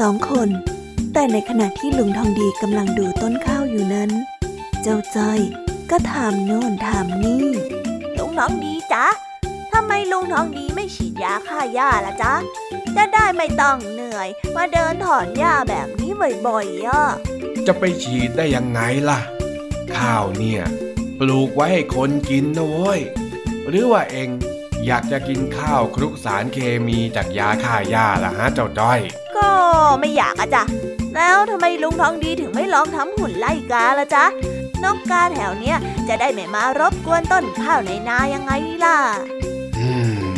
สองคน แต่ในขณะที่ลุงทองดีกำลังดูต้นข้าวอยู่นั้น เจ้าจ้อยก็ถามโน่นถามนี่ลุงทองดีจ๊ะทำไมลุงทองดีไม่ฉีดยาฆ่าหญ้าล่ะจ๊ะ จะได้ไม่ต้องเหนื่อย มาเดินถอนหญ้าแบบนี้บ่อยๆอะจะไปฉีดได้ยังไงล่ะ ข้าวเนี่ย ปลูกไว้ให้คนกินนะเว้ย หรือว่าเองอยากจะกินข้าวคลุกสารเคมีจากยาฆ่าหญ้าล่ะฮะเจ้าจ้อย ก็ไม่อยากอะจ้ะ แล้วทำไมลุงทองดีถึงไม่ลองทำหุ่นไล่กาล่ะจ๊ะ นกกาแถวเนี้ยจะได้ไม่มารบกวนต้นข้าวในนายังไงล่ะ อืม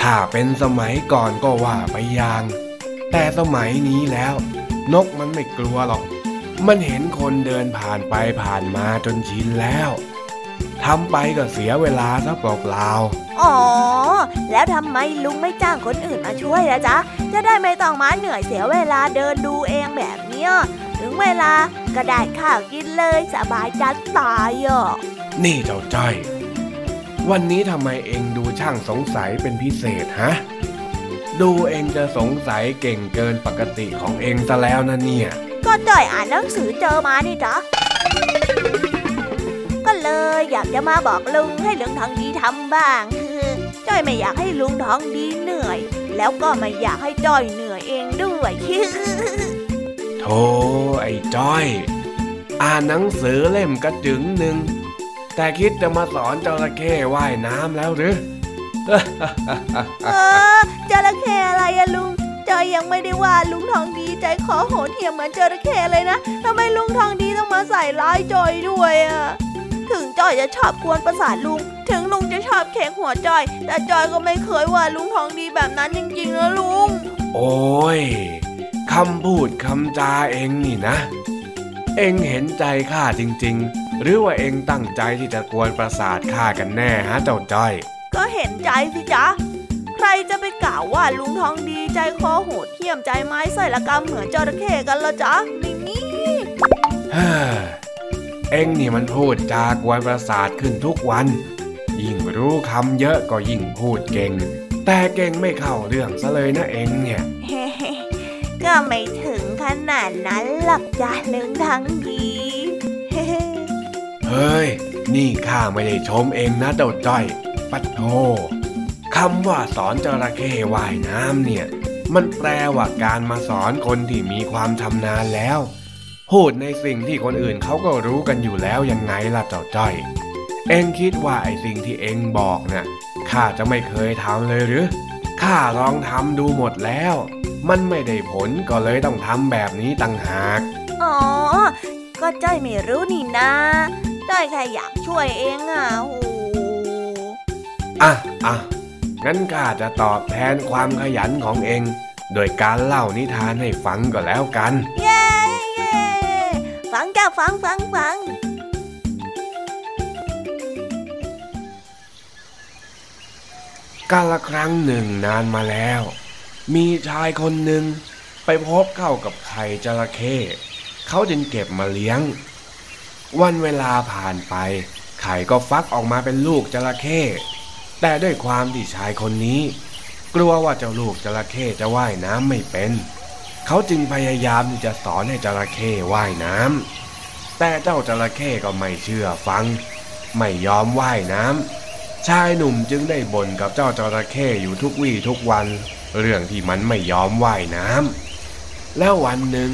ถ้าเป็นสมัยก่อนก็ว่าไปอย่าง แต่สมัยนี้แล้ว นกมันไม่กลัวหรอก มันเห็นคนเดินผ่านไปผ่านมาจนชินแล้ว ทำไปก็เสียเวลาซะเปล่าๆอ๋อ แล้วทำไมลุงไม่จ้างคนอื่นมาช่วยละจ๊ะ จะได้ไม่ต้องมาเหนื่อยเสียเวลาเดินดูเองแบบเนี้ยถึงเวลาก็ได้ข้าวกินเลยสบายจัดตายอะ นี่เจ้าจ้อย วันนี้ทำไมเองดูช่างสงสัยเป็นพิเศษฮะ ดูเองจะสงสัยเก่งเกินปกติของเองซะแล้วนะเนี่ย ก็จ้อยอ่านหนังสือเจอมานี่จ้ะก็เลยอยาก จะมาบอกลุงให้ลุงทองดีทำบ้างจ้อยไม่อยากให้ลุงทองดีเหนื่อย แล้วก็ไม่อยากให้จ้อยเหนื่อยเองด้วยโธ่ไอ้จ้อย อ่านหนังสือเล่มกระจึงหนึ่งแต่คิดจะมาสอนจระเข้ว่ายน้ำแล้วหรือเออจระเข้อะไรอะลุงจจอยยังไม่ได้ว่าลุงทองดีใจคอโหดเหี้ยมเหมือนจระเข้เลยนะทำไมลุงทองดีต้องมาใส่ร้ายจอยด้วยอะ ถึงจอยจะชอบกวนประสาทลุง ถึงลุงจะชอบเค้กหัวจอย แต่จอยก็ไม่เคยว่าลุงทองดีแบบนั้นจริงๆนะลุง โอ้ยคำพูดคำจาเองนี่นะ เองเห็นใจข้าจริง ๆ หรือว่าเองตั้งใจที่จะกวนประสาทข้ากันแน่ฮะเจ้าจ้อย ก็เห็นใจสิจ๊ะใครจะไปกล่าวว่าลุงทองดีใจคอโหดเหี้ยมใจไม้ใส่ละกรรมเหมือนจระเข้กันละจ๊ะไม่มี เฮ้อเอ็งนี่มันพูดจากวนประสาทขึ้นทุกวัน ยิ่งรู้คำเยอะก็ยิ่งพูดเก่ง แต่เก่งไม่เข้าเรื่องซะเลยนะเอ็งเนี่ยเฮ้ๆก็ไม่ถึงขนาดนั้นหรอกจ้ะลุงทองดีเฮ้เฮ้ย นี่ข้าไม่ได้ชมเองนะเจ้าจ้อย ปัดโทคำว่าสอนจระเข้ว่ายน้ำเนี่ย มันแปลว่าการมาสอนคนที่มีความชำนาญแล้ว พูดในสิ่งที่คนอื่นเขาก็รู้กันอยู่แล้วยังไงล่ะเจ้าจ้อย เอ็งคิดว่าไอ้สิ่งที่เอ็งบอกน่ะข้าจะไม่เคยทำเลยหรือข้าลองทำดูหมดแล้ว มันไม่ได้ผลก็เลยต้องทำแบบนี้ต่างหาก อ๋อ ก็จ้อยไม่รู้นี่นะจ้อยแค่อยากช่วยเองอะโอ้อะอะงั้นข้าจะตอบแทนความขยันของเอง โดยการเล่านิทานให้ฟังก็แล้วกันเย้เย้ ฟังจ้าฟังฟังฟังกาละครั้งหนึ่งนานมาแล้ว มีชายคนหนึ่งไปพบเข้ากับไข่จระเข้เขาจึงเก็บมาเลี้ยง วันเวลาผ่านไป ไข่ก็ฟักออกมาเป็นลูกจระเข้แต่ด้วยความที่ชายคนนี้ กลัวว่าเจ้าลูกจระเข้จะว่ายน้ำไม่เป็น เขาจึงพยายามที่จะสอนให้จระเข้ว่ายน้ำแต่เจ้าจระเข้ก็ไม่เชื่อฟัง ไม่ยอมว่ายน้ำชายหนุ่มจึงได้บ่นกับเจ้าจระเข้อยู่ทุกวี่ทุกวัน เรื่องที่มันไม่ยอมว่ายน้ำแล้ววันหนึ่ง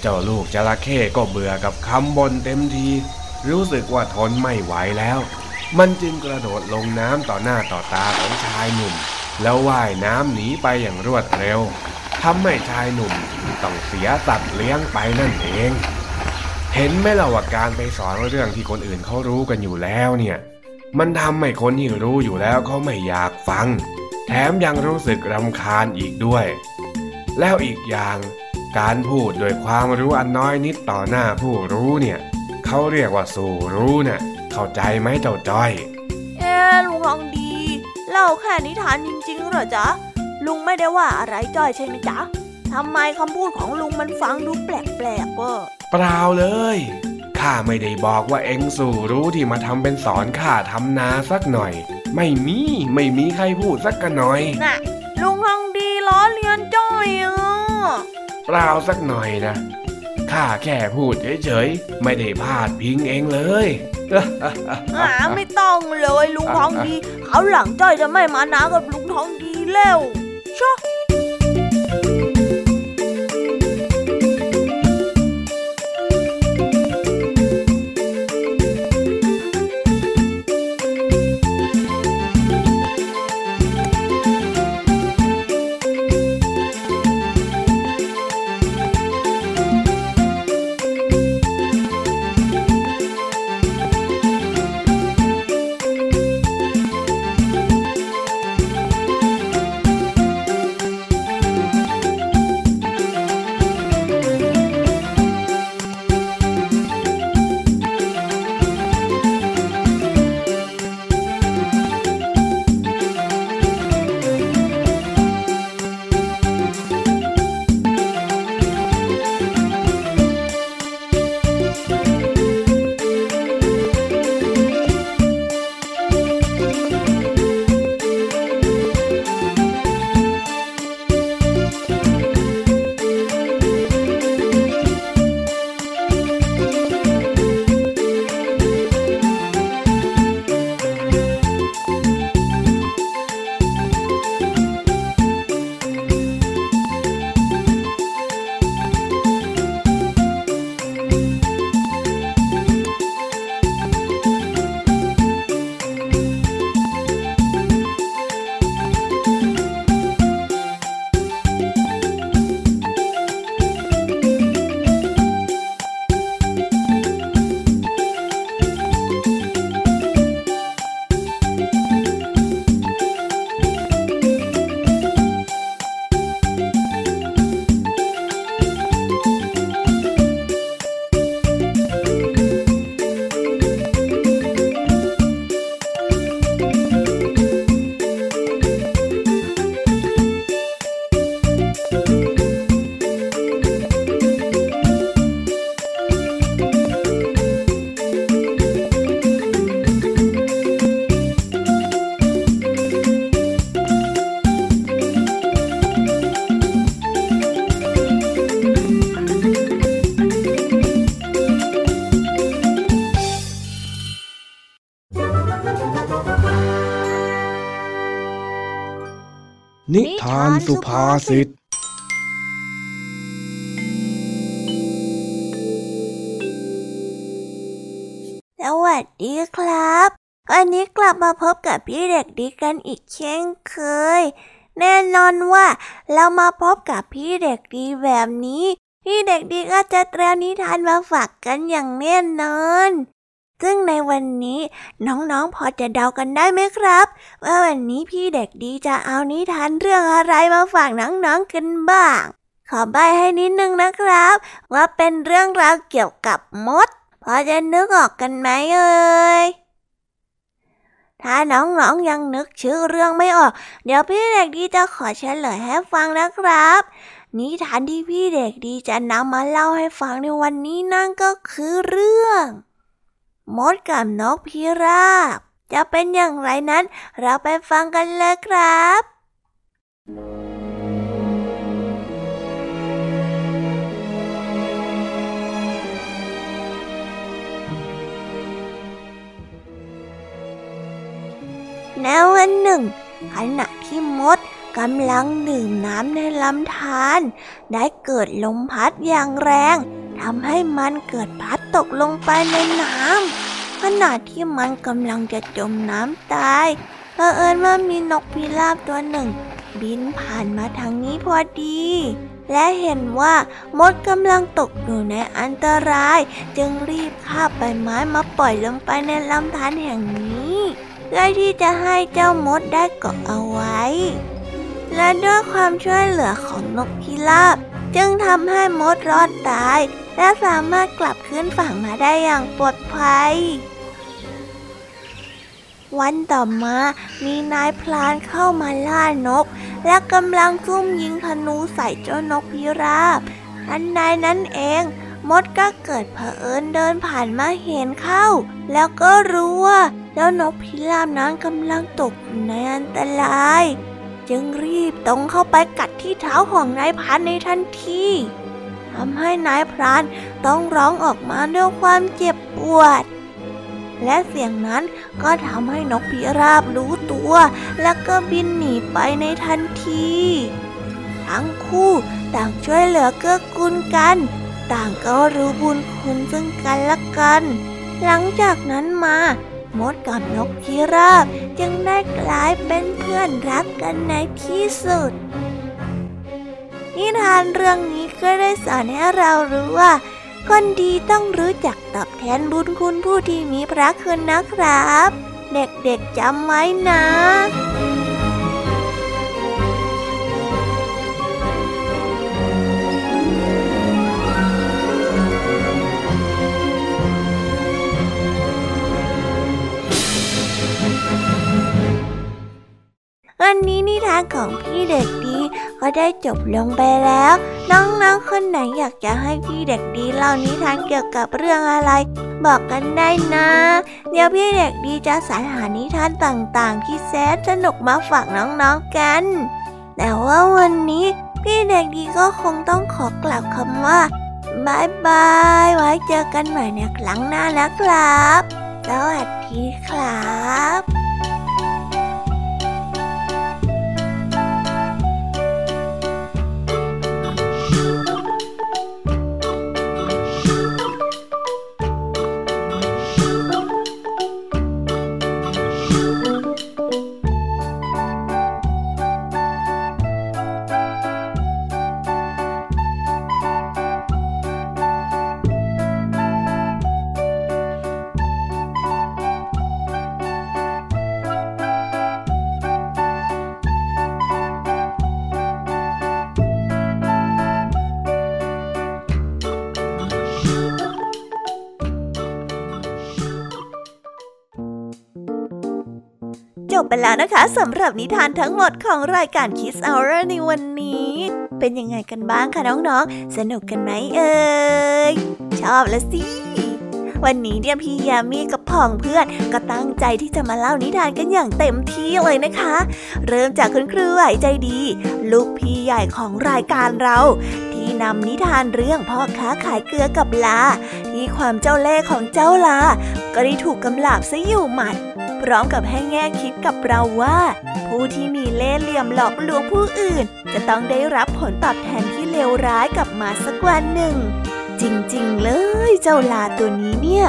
เจ้าลูกจระเข้ก็เบื่อกับคำบ่นเต็มที รู้สึกว่าทนไม่ไหวแล้ว มันจึงกระโดดลงน้ำต่อหน้าต่อตาของชายหนุ่ม แล้วว่ายน้ำหนีไปอย่างรวดเร็ว ทำให้ชายหนุ่มต้องเสียสัตว์เลี้ยงไปนั่นเอง เห็นไหมล่ะว่าการไปสอนเรื่องที่คนอื่นเขารู้กันอยู่แล้วเนี่ย มันทำให้คนที่รู้อยู่แล้วเขาไม่อยากฟัง แถมยังรู้สึกรำคาญอีกด้วย แล้วอีกอย่างการพูดโดยความรู้อันน้อยนิดต่อหน้าผู้รู้เนี่ยเขาเรียกว่าสู่รู้น่ะเข้าใจไหมเจ้าจ้อย เอ๊ลุงทองดี เล่าแค่นิทานจริงๆเหรอจ๊ะ ลุงไม่ได้ว่าอะไรจ้อยใช่ไหมจ๊ะทำไมคำพูดของลุงมันฟังดูแปลกๆเวะเปล่าเลยข้าไม่ได้บอกว่าเอ็งสู่รู้ที่มาทำเป็นสอนข้าทำนาสักหน่อย ไม่มีไม่มีใครพูดสักกันหน่อยน่ะลุงทองดีล้อเลียนจ้อยอะเปล่าสักหน่อยนะข้าแค่พูดเฉยๆไม่ได้พาดพิงเองเลยหาไม่ต้องเลยลุงทองดีเขาวหลังจ้อยจะไม่มานากับลุงทองดีแล้ว ชาสุภาษิตสวัสดีครับ วันนี้กลับมาพบกับพี่เด็กดีกันอีกเช่นเคย แน่นอนว่าเรามาพบกับพี่เด็กดีแบบนี้ พี่เด็กดีก็จะเตรียมนิทานมาฝากกันอย่างแน่นอน ซึ่งในวันนี้น้องๆพอจะเดากันได้ไหมครับ ว่าวันนี้พี่เด็กดีจะเอานิทานเรื่องอะไรมาฝากน้องๆกันบ้าง ขอใบให้นิดนึงนะครับ ว่าเป็นเรื่องราวเกี่ยวกับมด พอจะนึกออกกันไหมเอ่ยถ้าน้องๆยังนึกชื่อเรื่องไม่ออก เดี๋ยวพี่เด็กดีจะขอเฉลยให้ฟังนะครับ นิทานที่พี่เด็กดีจะนำมาเล่าให้ฟังในวันนี้นั่นก็คือเรื่อง มดกับนกพิราบ จะเป็นอย่างไรนั้น เราไปฟังกันเลยครับ ในวันหนึ่ง ขณะที่มดกำลังดื่มน้ำในลำธารได้เกิดลมพัดอย่างแรง ทำให้มันเกิดพลัดตกลงไปในน้ำขณะที่มันกำลังจะจมน้ำตายเผอิญว่ามีนกพิราบตัวหนึ่ง บินผ่านมาทางนี้พอดี และเห็นว่ามดกำลังตกอยู่ในอันตราย จึงรีบคาบใบไม้มาปล่อยลงไปในลำธารแห่งนี้ เพื่อที่จะให้เจ้ามดได้เกาะเอาไว้ และด้วยความช่วยเหลือของนกพิราบ จึงทำให้มดรอดตาย และสามารถกลับขึ้นฝั่งมาได้อย่างปลอดภัย วันต่อมามีนายพลานเข้ามาล่านก และกำลังซุ่มยิงธนูใส่เจ้านกพิราบทันใดนั้นเองมดก็เกิดเผอิญเดินผ่านมาเห็นเข้า แล้วก็รู้ว่าเจ้านกพิราบนั้นกำลังตกอยู่ในอันตราย จึงรีบตรงเข้าไปกัดที่เท้าของนายพรานในทันทีทำให้นายพรานต้องร้องออกมาด้วยความเจ็บปวด และเสียงนั้นก็ทำให้นกพิราบรู้ตัว แล้วก็บินหนีไปในทันที ทั้งคู่ต่างช่วยเหลือเกื้อกูลกัน ต่างก็รู้บุญคุณซึ่งกันและกัน หลังจากนั้นมา มดกับนกพิราบจึงได้กลายเป็นเพื่อนรักกันในที่สุด นิทานเรื่องนี้ก็ได้สอนให้เรารู้ว่า คนดีต้องรู้จักตอบแทนบุญคุณผู้ที่มีพระคุณนะครับ เด็กๆจำไว้นะ วันนี้นิทานของพี่เด็กดีก็ได้จบลงไปแล้ว น้องๆคนไหนอยากจะให้พี่เด็กดีเล่านิทานเกี่ยวกับเรื่องอะไร บอกกันได้นะ เดี๋ยวพี่เด็กดีจะสรรหานิทานต่างๆ ที่แสนสนุกมาฝากน้องๆกัน แต่ว่าวันนี้พี่เด็กดีก็คงต้องขอกล่าวคำว่าบายบายไว้เจอกันใหม่ในครั้งหน้านะครับ สวัสดีครับจบ ไปแล้วนะคะสำหรับนิทานทั้งหมดของรายการ Kiss Hour ในวันนี้ เป็นยังไงกันบ้างคะน้องๆ สนุกกันไหมเอ่ย ชอบละสิ วันนี้เนี่ยพี่ยามีกับพ่องเพื่อน ก็ตั้งใจที่จะมาเล่านิทานกันอย่างเต็มที่เลยนะคะ เริ่มจากคุณครูไหวใจดี ลูกพี่ใหญ่ของรายการเราที่นำนิทานเรื่องพ่อค้าขายเกลือกับลา ที่ความเจ้าเล่ห์ของเจ้าลา ก็ได้ถูกกำลาบซะอยู่หมัด พร้อมกับให้แง่คิดกับเราว่า ผู้ที่มีเล่ห์เหลี่ยมหลอกลวงผู้อื่น จะต้องได้รับผลตอบแทนที่เลวร้ายกลับมาสักวันหนึ่ง จริงๆ เลยเจ้าลาตัวนี้เนี่ย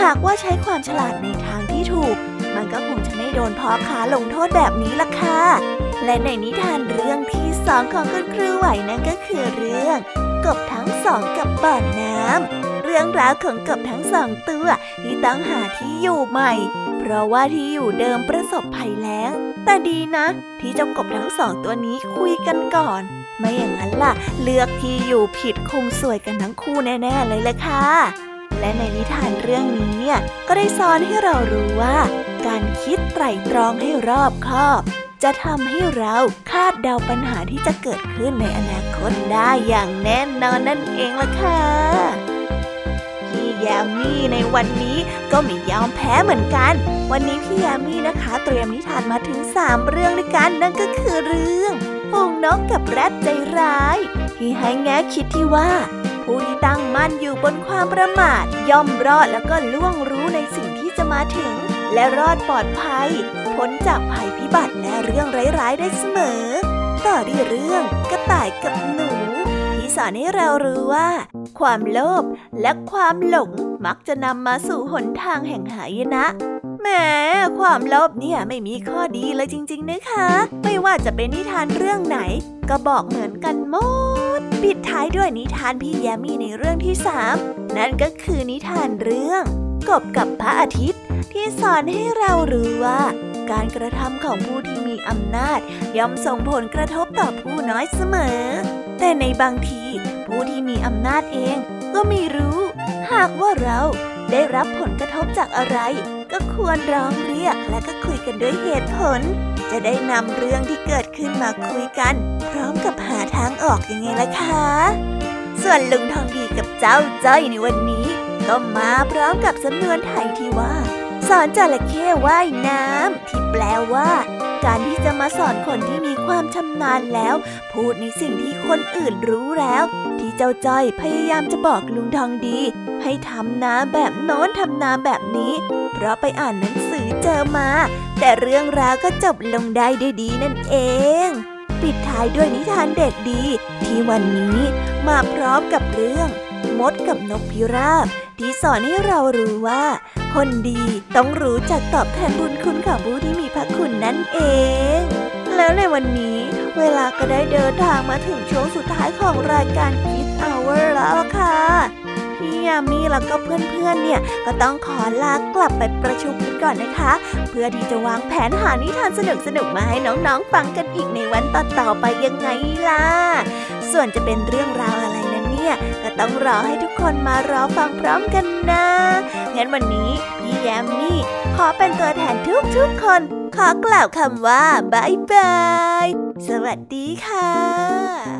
หากว่าใช้ความฉลาดในทางที่ถูก มันก็คงจะไม่โดนพ่อค้าลงโทษแบบนี้ล่ะค่ะและในนิทานเรื่องที่สองของคุณครูไหวนั่นก็คือเรื่อง กบทั้งสองกับบ่อน้ำเรื่องราวของกบทั้งสองตัวที่ต้องหาที่อยู่ใหม่ ราะว่าที่อยู่เดิมประสบภัยแล้ง แต่ดีนะ ที่เจ้ากบทั้งสองตัวนี้คุยกันก่อน ไม่อย่างนั้นล่ะ เลือกที่อยู่ผิดคงสวยกันทั้งคู่แน่ ๆ เลยแหละค่ะ และในนิทานเรื่องนี้เนี่ยก็ได้สอนให้เรารู้ว่า การคิดไตร่ตรองให้รอบคอบจะทำให้เราคาดเดาปัญหาที่จะเกิดขึ้นในอนาคตได้อย่างแน่นอนนั่นเองล่ะค่ะ ยามีในวันนี้ก็ไม่ยอมแพ้เหมือนกัน วันนี้พี่ยามีนะคะ เตรียมนิทานมาถึง 3 เรื่องด้วยกัน นั่นก็คือเรื่องฝูงนกกับแรดใจร้าย ที่ให้แง่คิดที่ว่า ผู้ที่ตั้งมั่นอยู่บนความประมาท ย่อมรอดแล้วก็ล่วงรู้ในสิ่งที่จะมาถึง และรอดปลอดภัยพ้นจากภัยพิบัติและเรื่องร้ายๆได้เสมอ ต่อด้วยเรื่องกระต่ายกับหนู สอนให้เรารู้ว่า ความโลภและความหลงมักจะนำมาสู่หนทางแห่งหายนะแหมความโลภเนี่ยไม่มีข้อดีเลยจริง ๆนะคะ ไม่ว่าจะเป็นนิทานเรื่องไหน ก็บอกเหมือนกันหมด ปิดท้ายด้วยนิทานพี่แยมมี่ในเรื่องที่สามนั่นก็คือนิทานเรื่อง กบกับพระอาทิตย์ ที่สอนให้เรารู้ว่า การกระทำของผู้ที่มีอำนาจ ย่อมส่งผลกระทบต่อผู้น้อยเสมอ แต่ในบางที ผู้ที่มีอำนาจเองก็ไม่รู้ หากว่าเราได้รับผลกระทบจากอะไร ก็ควรร้องเรียกและก็คุยกันด้วยเหตุผล จะได้นำเรื่องที่เกิดขึ้นมาคุยกัน พร้อมกับหาทางออกยังไงล่ะคะ ส่วนลุงทองดีกับเจ้าจ้อยในวันนี้ ก็มาพร้อมกับสำนวนไทยที่ว่า สอนจระเข้ว่ายน้ำที่แปลว่า การที่จะมาสอนคนที่มีความชำนาญแล้ว พูดในสิ่งที่คนอื่นรู้แล้ว ที่เจ้าจ้อยพยายามจะบอกลุงทองดี ให้ทำนาแบบโน้นทำนาแบบนี้ เพราะไปอ่านหนังสือเจอมา แต่เรื่องราวก็จบลงได้ด้วยดีนั่นเองปิดท้ายด้วยนิทานเด็กดี ที่วันนี้มาพร้อมกับเรื่อง มดกับนกพิราบ ที่สอนให้เรารู้ว่า คนดีต้องรู้จักตอบแทนบุญคุณของผู้ที่มีพระคุณนั่นเอง แล้วในวันนี้ เวลาก็ได้เดินทางมาถึงช่วงสุดท้ายของรายการ Kids Hour แล้วค่ะพี่ยามีแล้วก็เพื่อนๆ เนี่ยก็ต้องขอลากลับไปประชุมกันก่อนนะคะ เพื่อที่จะวางแผนหานิทานสนุกๆมาให้น้องๆ ฟังกันอีกในวันต่อๆไปยังไงล่ะ ส่วนจะเป็นเรื่องราวอะไร เนี่ยก็ต้องรอให้ทุกคนมารอฟังพร้อมกันนะงั้นวันนี้พี่แยมมี่ขอเป็นตัวแทนทุกๆคน ขอกล่าวคำว่าบายบาย สวัสดีค่ะ